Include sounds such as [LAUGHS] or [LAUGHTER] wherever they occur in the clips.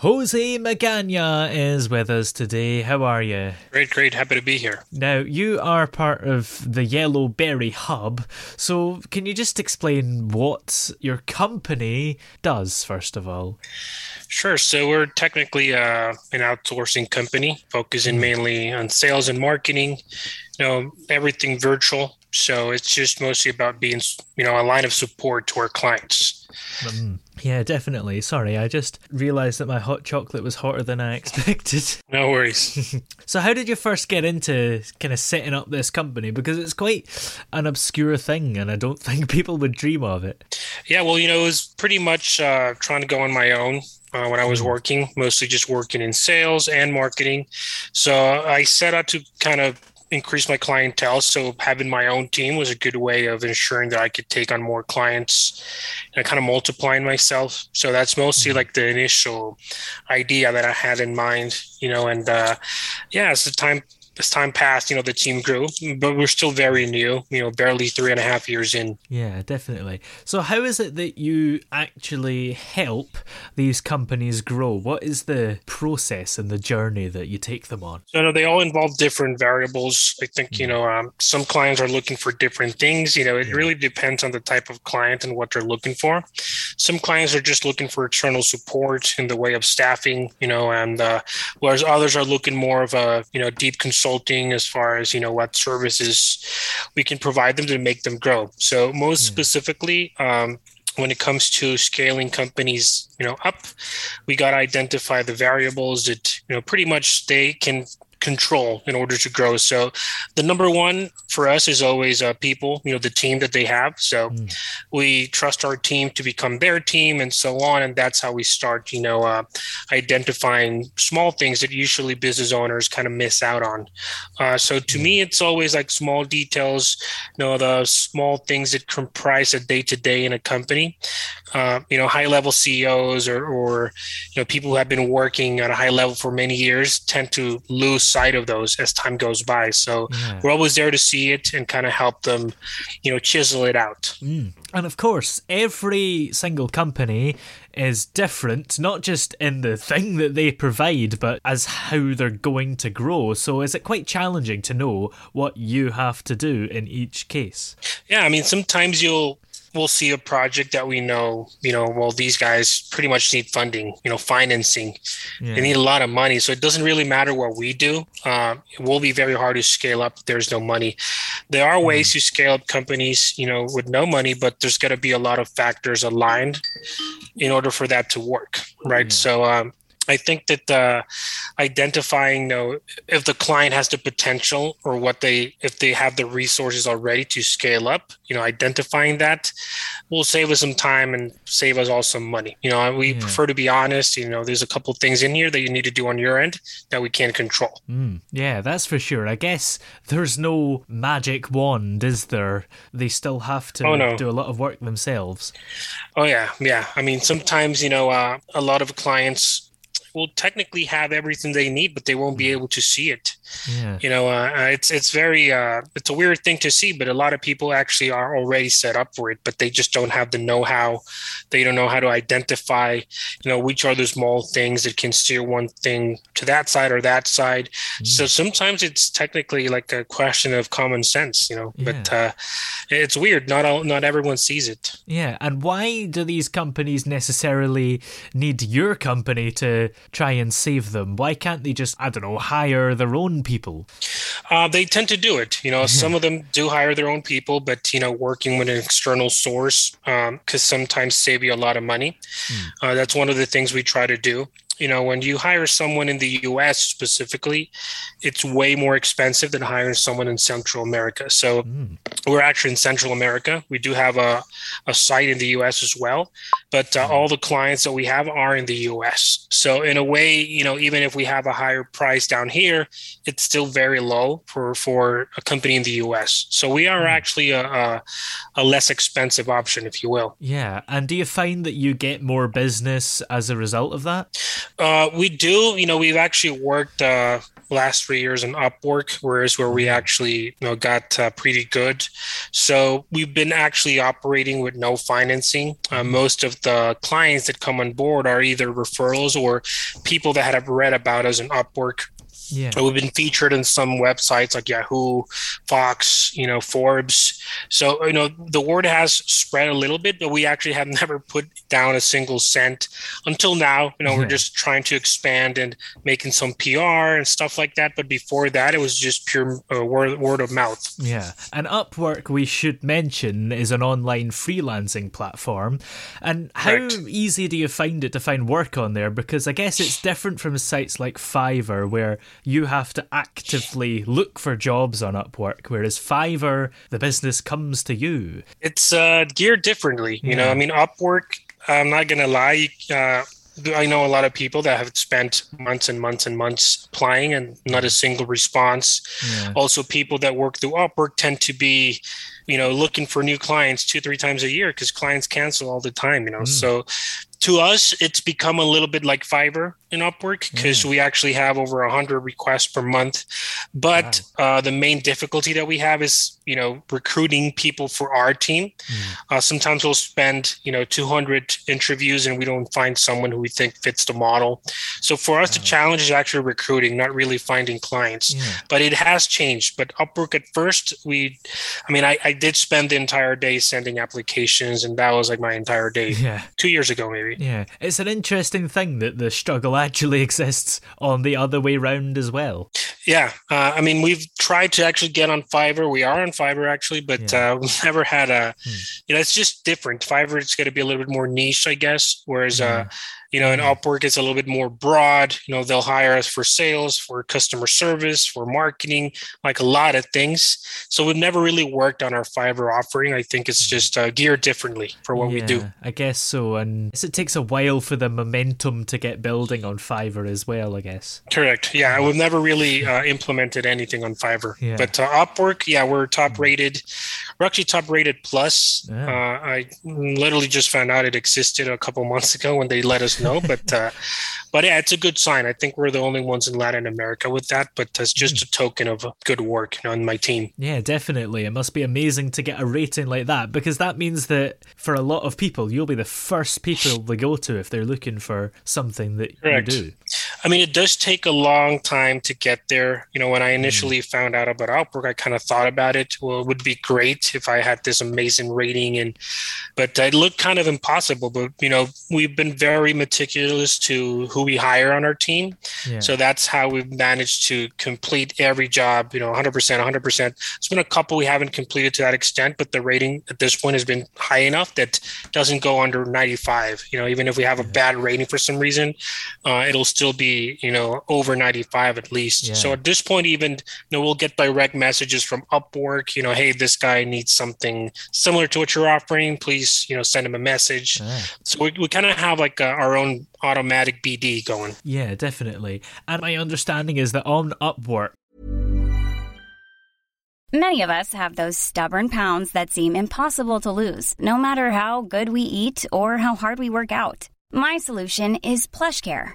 Jose Magana is with us today. How are you? Great, great. Happy to be here. Now, you are part of the Yellowberry Hub, so can you just explain what your company does, first of all? Sure. So we're technically uh, an outsourcing company focusing mainly on sales and marketing, you know, everything virtual. So it's just mostly about being, you know, a line of support to our clients. Mm, yeah, definitely. Sorry, I just realised that my hot chocolate was hotter than I [LAUGHS] expected. No worries. [LAUGHS] so, how did you first get into kind of setting up this company? Because it's quite an obscure thing, and I don't [LAUGHS] think people would dream of it. yeah, well, you know, it was pretty much uh, trying to go on my own. Uh, when I was working, mostly just working in sales and marketing. So I set out to kind of increase my clientele. So having my own team was a good way of ensuring that I could take on more clients and kind of multiplying myself. So that's mostly like the initial idea that I had in mind, you know, and uh, yeah, as the time as time passed, you know, the team grew, but we're still very new, you know, barely three and a half years in. Yeah, definitely. So, how is it that you actually help these companies grow? What is the process and the journey that you take them on? So, you know, they all involve different variables. I think, you know, um, some clients are looking for different things. You know, it really depends on the type of client and what they're looking for. Some clients are just looking for external support in the way of staffing, you know, and uh, whereas others are looking more of a, you know, deep consulting as far as, you know, what services we can provide them to make them grow. So, most specifically, um, when it comes to scaling companies you know up we got to identify the variables that you know pretty much they can control in order to grow. So the number one for us is always uh, people you know the team that they have. So Mm. we trust our team to become their team and so on. And that's how we start you know uh, identifying small things that usually business owners kind of miss out on. Uh, so to me it's always like small details you know the small things that comprise a day to day in a company. Uh, you know high level ceos or, or you know people who have been working at a high level for many years tend to lose sight of those as time goes by so Yeah. we're always there to see it and kind of help them you know chisel it out Mm. And of course, every single company is different, not just in the thing that they provide, but as how they're going to grow. So, is it quite challenging to know what you have to do in each case? yeah i mean sometimes you'll we'll see a project that we know you know well these guys pretty much need funding you know financing. They need a lot of money so it doesn't really matter what we do. Uh, it will be very hard to scale up there's no money. There are ways to scale up companies you know with no money but there's got to be a lot of factors aligned in order for that to work right? So um, I think that uh, identifying, you know, if the client has the potential or what they, if they have the resources already to scale up, you know, identifying that will save us some time and save us all some money. You know, we Yeah. prefer to be honest. You know, there's a couple things in here that you need to do on your end that we can't control. Mm, yeah, that's for sure. I guess there's no magic wand, is there? They still have to Oh, no. do a lot of work themselves. Oh yeah, yeah. I mean, sometimes you know, uh, a lot of clients will technically have everything they need, but they won't be able to see it. Yeah. You know, uh, uh, it's it's very uh, it's a weird thing to see, but a lot of people actually are already set up for it, but they just don't have the know-how. They don't know how to identify, you know, which are the small things that can steer one thing to that side or that side. Mm. So sometimes it's technically like a question of common sense, you know. Yeah. But uh, it's weird. Not all, not everyone sees it. Yeah, and why do these companies necessarily need your company to try and save them? Why can't they just I don't know hire their own people? Uh, they tend to do it. You know, some of them do hire their own people, but you know, working with an external source um, could sometimes save you a lot of money. Mm. Uh, that's one of the things we try to do you know when you hire someone in the us specifically it's way more expensive than hiring someone in central america. So mm. we're actually in central america. We do have a, a site in the us as well but uh, all the clients that we have are in the us so in a way you know even if we have a higher price down here it's still very low for for a company in the us so we are mm. actually a, a, a less expensive option if you will. Yeah. And do you find that you get more business as a result of that uh, we do. You know, we've actually worked uh, last three years in Upwork, whereas where we mm-hmm. actually you know got uh, pretty good. So we've been actually operating with no financing. Uh, mm-hmm. most of the clients that come on board are either referrals or people that have read about us in Upwork yeah. We've been featured in some websites like Yahoo, Fox, you know, Forbes. So, you know, the word has spread a little bit, but we actually have [LAUGHS] never put down a single cent until now. You know, yeah. we're just trying to expand and making some PR and stuff like that. But before that, it was just pure uh, word, word of mouth. Yeah. And Upwork, we should mention, is an online freelancing platform. And how Correct. easy do you find it to find work on there? Because I guess it's different from sites like Fiverr, where you have to actively look for jobs on Upwork, whereas Fiverr, the business comes to you. It's uh, geared differently. You yeah. know, I mean, Upwork, I'm not going to lie. Uh, I know a lot of people that have spent months and months and months applying and not a single response. Yeah. Also, people that work through Upwork tend to be, you know, looking for new clients two, three times a year because clients cancel all the time, you know. Mm. So to us, it's become a little bit like Fiverr in Upwork because mm. we actually have over 100 requests per month. But wow. uh, the main difficulty that we have is, you know, recruiting people for our team. Mm. Uh, sometimes we'll spend, you know, 200 interviews and we don't find someone who we think fits the model. So for us, wow. the challenge is actually recruiting, not really finding clients. Yeah. But it has changed. But Upwork at first, we, I mean, I, I did spend the entire day sending applications and that was like my entire day yeah. two years ago, maybe. Yeah, it's an interesting thing that the struggle actually [LAUGHS] exists on the other way round as well. Yeah, uh, I mean, we've tried to actually get on Fiverr. We are on Fiverr actually, but yeah. uh, [LAUGHS] we've never had a. Hmm. You know, it's just different. Fiverr is going to be a little bit more niche, I guess. Whereas, uh, yeah. uh, you know, in Upwork, is a little bit more broad. You know, they'll hire us for sales, for customer service, for marketing, like a lot of things. So we've never really worked on our Fiverr offering. I think it's just uh, geared differently for what yeah, we do. I guess so. And it takes a while for the momentum to get building on Fiverr as well, I guess. Correct. Yeah. We've never really [LAUGHS] uh, implemented anything on Fiverr. Yeah. But uh, Upwork, yeah, we're top mm. rated. We're actually top rated plus. Yeah. Uh, I literally just found out it existed a couple months ago when they let us know. But uh, but yeah, it's a good sign. I think we're the only ones in Latin America with that. But that's just mm. a token of good work on my team. Yeah, definitely. It must be amazing to get a rating like that because that means that for a lot of people, you'll be the first people they go to if they're looking for something that Correct. you do. I mean, it does take a long time to get there. You know, when I mm. initially mm. found out about Upwork, I kind of thought about it. Well, it would be great if I had this amazing rating, and but it looked kind of impossible. But you know, we've been very meticulous to who we hire on our team, yeah. so that's how we've managed to complete every job. You know, 100%, 100%. There's been a couple we haven't completed to that extent, but the rating at this point has been high enough that doesn't go under 95. You know, even if we have a bad rating for some reason, uh, it'll still be you know over 95 at least. Yeah. So at this point, even you know we'll get direct messages from Upwork. You know, hey, this guy needs something similar to what you're offering. Please, you know, send him a message. So we, we kind of have like a, uh, our own automatic BD going. Yeah, definitely. And my understanding is that on Upwork. Many of us have those stubborn pounds that seem impossible to lose, no matter how good we eat or how hard we work out. My solution is PlushCare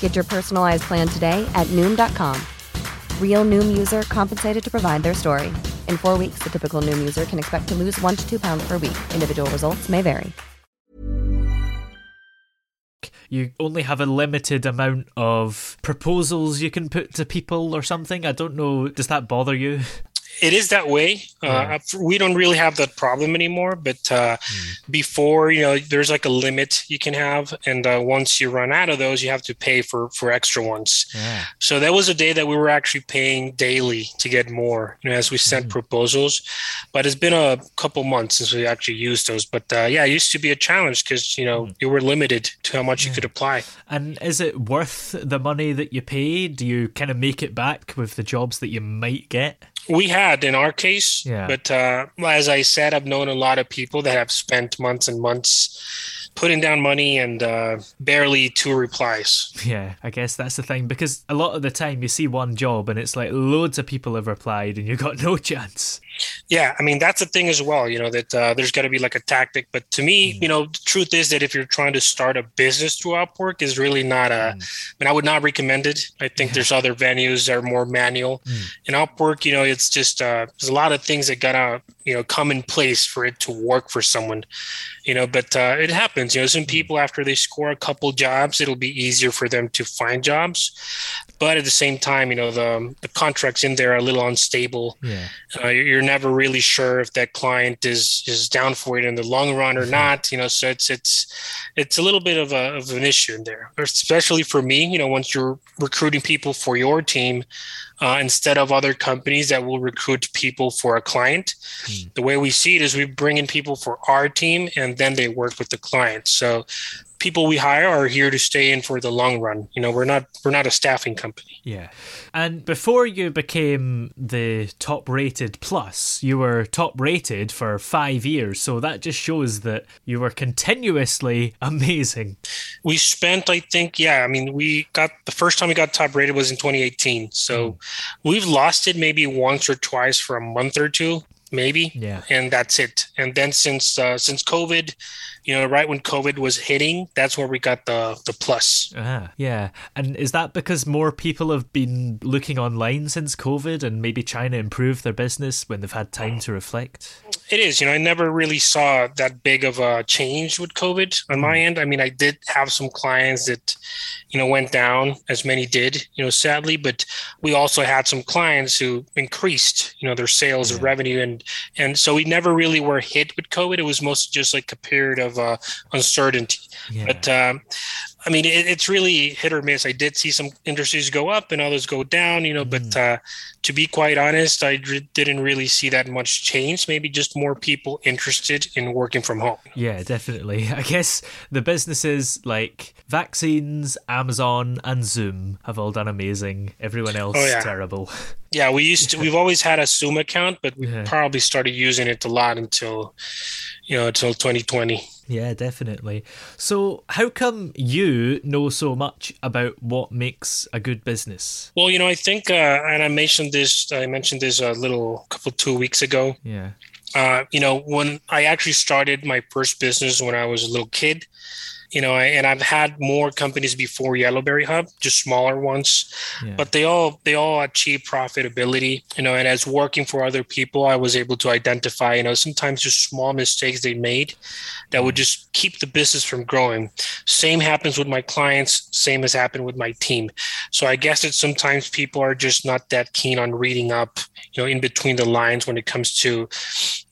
Get your personalized plan today at Noom.com. Real Noom user compensated to provide their story. In four weeks, the typical Noom user can expect to lose one to two pounds per week. Individual results may vary. You only have a limited amount of proposals you can put to people or something. I don't know. Does that bother you? [LAUGHS] it is that way. Uh, we don't really have that problem anymore. But uh, before, you know, there's like a limit you can have, and uh, once you run out of those, you have to pay for for extra ones. Yeah. So that was a day that we were actually paying daily to get more, you know, as we sent proposals. But it's been a couple months since we actually used those. But uh, yeah, it used to be a challenge because you know you were limited to how much you could apply. And is it worth the money that you pay? Do you kind of make it back with the jobs that you might get? We had in our case, Yeah. but uh, as I said, I've known a lot of people that have spent months and months putting down money and uh, barely two replies. Yeah, I guess that's the thing because a lot of the time you see one job and it's like loads of people have replied and you got no [LAUGHS] chance. Yeah, I mean that's the thing as well. You know that uh, there's got to be like a tactic. But to me, you know, the truth is that if you're trying to start a business through Upwork, is really not a. I mean, I would not recommend it. I think there's other venues that are more manual. In Upwork, you know, it's just uh, there's a lot of things that gotta you know come in place for it to work for someone. You know, but uh, it happens. You know, some people after they score a couple jobs, it'll be easier for them to find jobs. But at the same time, you know, the the contracts in there are a little unstable Yeah. uh, you're you're never really sure if that client is is down for it in the long run or not you know so it's it's it's a little bit of a of an issue in there especially for me you know once you're recruiting people for your team uh, instead of other companies that will recruit people for a client the way we see it is we bring in people for our team and then they work with the client. So people we hire are here to stay in for the long run you know we're not we're not a staffing company Yeah. And before you became the top rated plus, you were top rated for five years. So that just shows that you were continuously amazing. we spent i think yeah i mean we got the first time we got top rated was in 2018 so hmm. we've lost it maybe once or twice for a month or two maybe Yeah. and that's it and then since uh, since covid you know right when covid was hitting that's where we got the the plus Ah, yeah. And is that because more people have been looking online since COVID and maybe trying to improve their business when they've had time to reflect? It is. You know, I never really saw that big of a change with COVID on my end. I mean, I did have some clients that, you know, went down as many did, you know, sadly, but we also had some clients who increased, you know, their sales and revenue. And, and so we never really were hit with COVID. It was mostly just like a period of uh, uncertainty. Yeah. But, um, I mean, it, it's really hit or miss. I did see some industries go up and others go down, you know, but uh, to be quite honest, I didn't really see that much change. Maybe just more people interested in working from home. Yeah, definitely. [LAUGHS] I guess the businesses like vaccines, Amazon, and Zoom have all done amazing. Everyone else, oh, yeah. terrible. [LAUGHS] Yeah, we used to. We've always had a Zoom account, but we yeah. probably started using it a lot until, you know, until 2020. Yeah, definitely. So, how come you know so much about what makes a good business? Well, you know, I think, uh, and I mentioned this. I mentioned this a little couple two weeks ago. Yeah. Uh, you know, when I actually started my first business when I was a little kid, you know, and I've had more companies before Yellowberry Hub, just smaller ones, yeah. but they all they all achieve profitability, you know. And as working for other people, I was able to identify, you know, sometimes just small mistakes they made that would just keep the business from growing. Same happens with my clients, same has happened with my team. So I guess that sometimes people are just not that keen on reading up, you know, in between the lines when it comes to,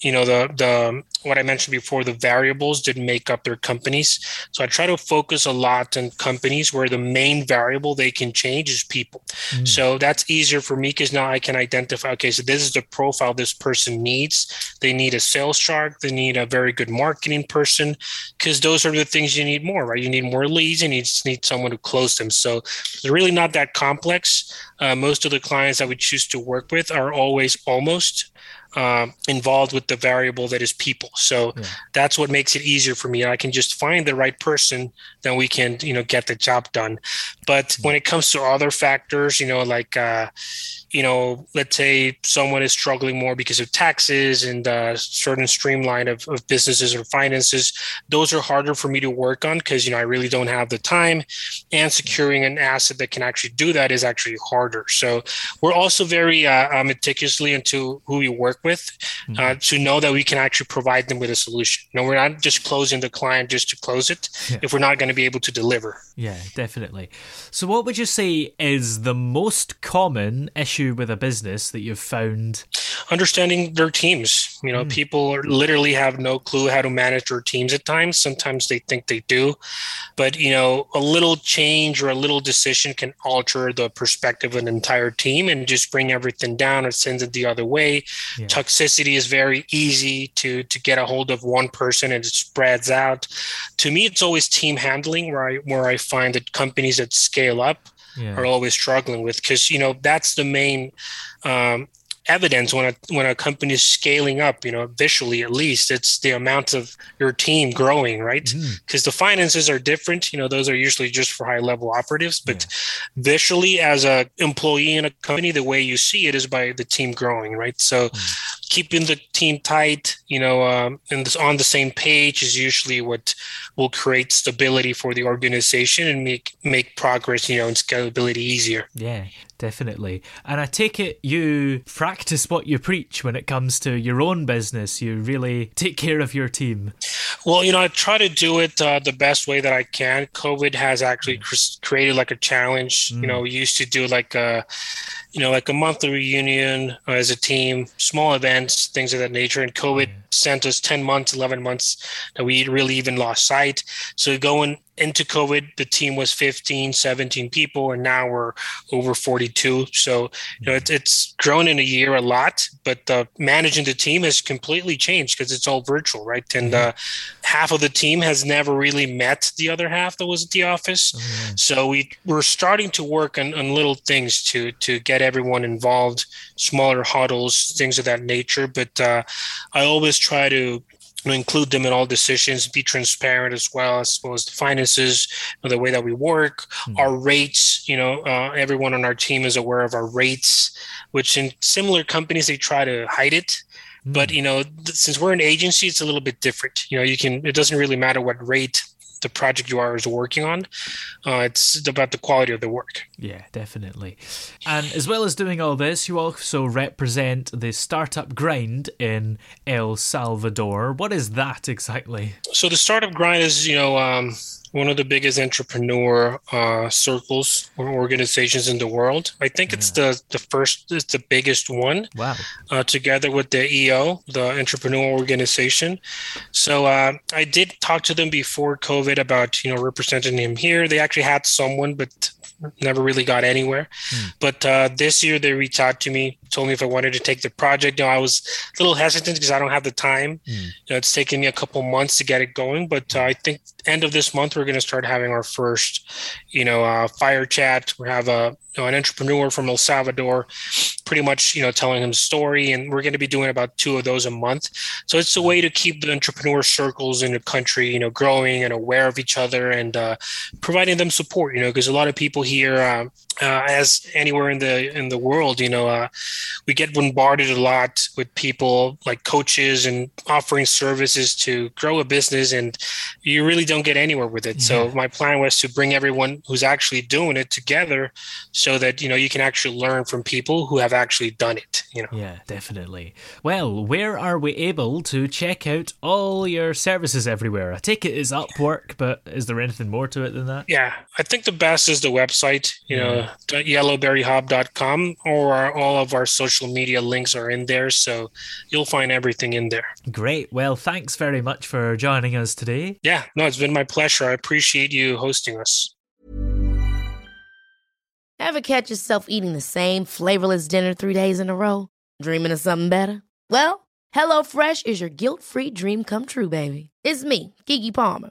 you know, the the what I mentioned before, the variables that make up their companies. So I try to focus a lot on companies where the main variable they can change is people. Mm. So that's easier for me because now I can identify, okay, so this is the profile this person needs. They need a sales chart, they need a very good marketing person, because those are the things you need more, right? You need more leads and you just need someone to close them. So they're really not that complex. Uh, most of the clients that we choose to work with are always almost uh, involved with the variable that is people. So yeah. that's what makes it easier for me. I can just find the right person, then we can, you know, get the job done. But mm-hmm. when it comes to other factors, you know, like, uh, you know, let's say someone is struggling more because of taxes and uh, certain streamline of, of businesses or finances, those are harder for me to work on because, you know, I really don't have the time and securing an asset that can actually do that is actually harder. So we're also very uh, uh meticulously into who we work with uh, mm-hmm. to know that we can actually provide them with a solution. You know, we're not just closing the client just to close it yeah. if we're not going to be able to deliver. Yeah, definitely. So what would you say is the most common issue with a business that you've found? Understanding their teams. You know, mm. people literally have no clue how to manage their teams at times. Sometimes they think they do, but you know, a little change or a little decision can alter the perspective of an entire team and just bring everything down or sends it the other way. Yeah. Toxicity is very easy to to get a hold of one person and it spreads out. To me, it's always team handling where I where I find that companies that scale up yeah. are always struggling with because you know that's the main um, evidence when a when a company is scaling up you know visually at least it's the amount of your team growing right because mm. the finances are different you know those are usually just for high level operatives but yeah. visually as a employee in a company the way you see it is by the team growing right so mm keeping the team tight, you know, um, and on the same page is usually what will create stability for the organization and make make progress, you know, and scalability easier. Yeah, definitely. And I take it you practice what you preach when it comes to your own business. You really take care of your team. Well, you know, I try to do it uh, the best way that I can. COVID has actually mm. created like a challenge. Mm. You know, we used to do like a you know, like a monthly reunion as a team, small events, things of that nature. And COVID sent us 10 months, 11 months that we really even lost sight. So going into COVID, the team was 15, 17 people, and now we're over 42. So, you know, it's, it's grown in a year a lot, but uh, managing the team has completely changed because it's all virtual, right? And mm-hmm. uh, half of the team has never really met the other half that was at the office. Mm-hmm. So we we're starting to work on, on little things to to get everyone involved, smaller huddles, things of that nature. But uh, I always try to include them in all decisions, be transparent as well as well as the finances, the way that we work, mm-hmm. our rates. You know, uh, everyone on our team is aware of our rates, which in similar companies they try to hide it. Mm-hmm. But you know, th- since we're an agency, it's a little bit different. You know, you can it doesn't really matter what rate the project you are is working on. Uh, it's about the quality of the work. Yeah, definitely. And as well as doing all this, you also represent the startup grind in El Salvador. What is that exactly? So the startup grind is, you know, um, one of the biggest entrepreneur uh, circles or organizations in the world. I think yeah. it's the the first, it's the biggest one. Wow! Uh, together with the EO, the entrepreneur organization. So uh, I did talk to them before COVID about you know representing him here. They actually had someone, but never really got anywhere. Mm. But uh, this year they reached out to me, told me if I wanted to take the project. You know, I was a little hesitant because I don't have the time. Mm. You know, it's taken me a couple months to get it going, but uh, I think end of this month we're going to start having our first, you know, uh, fire chat. We have a you know, an entrepreneur from El Salvador, pretty much you know telling him story, and we're going to be doing about two of those a month. So it's a way to keep the entrepreneur circles in the country, you know, growing and aware of each other, and uh, providing them support. You know, because a lot of people here, uh, uh, as anywhere in the in the world, you know, uh, we get bombarded a lot with people like coaches and offering services to grow a business, and you really don't get anywhere with it. So my plan was to bring everyone who's actually doing it together, so that you know you can actually learn from people who have actually done it. You know. Yeah, definitely. Well, where are we able to check out all your services everywhere? I take it is Upwork, but is there anything more to it than that? Yeah, I think the best is the website. You know yellowberryhub.com or all of our social media links are in there. So you'll find everything in there. Great. Well, thanks very much for joining us today. Yeah, no, it's been my pleasure. I appreciate you hosting us. Ever catch yourself eating the same flavorless dinner three days in a row? Dreaming of something better? Well, HelloFresh is your guilt free dream come true, baby. It's me, Keke Palmer.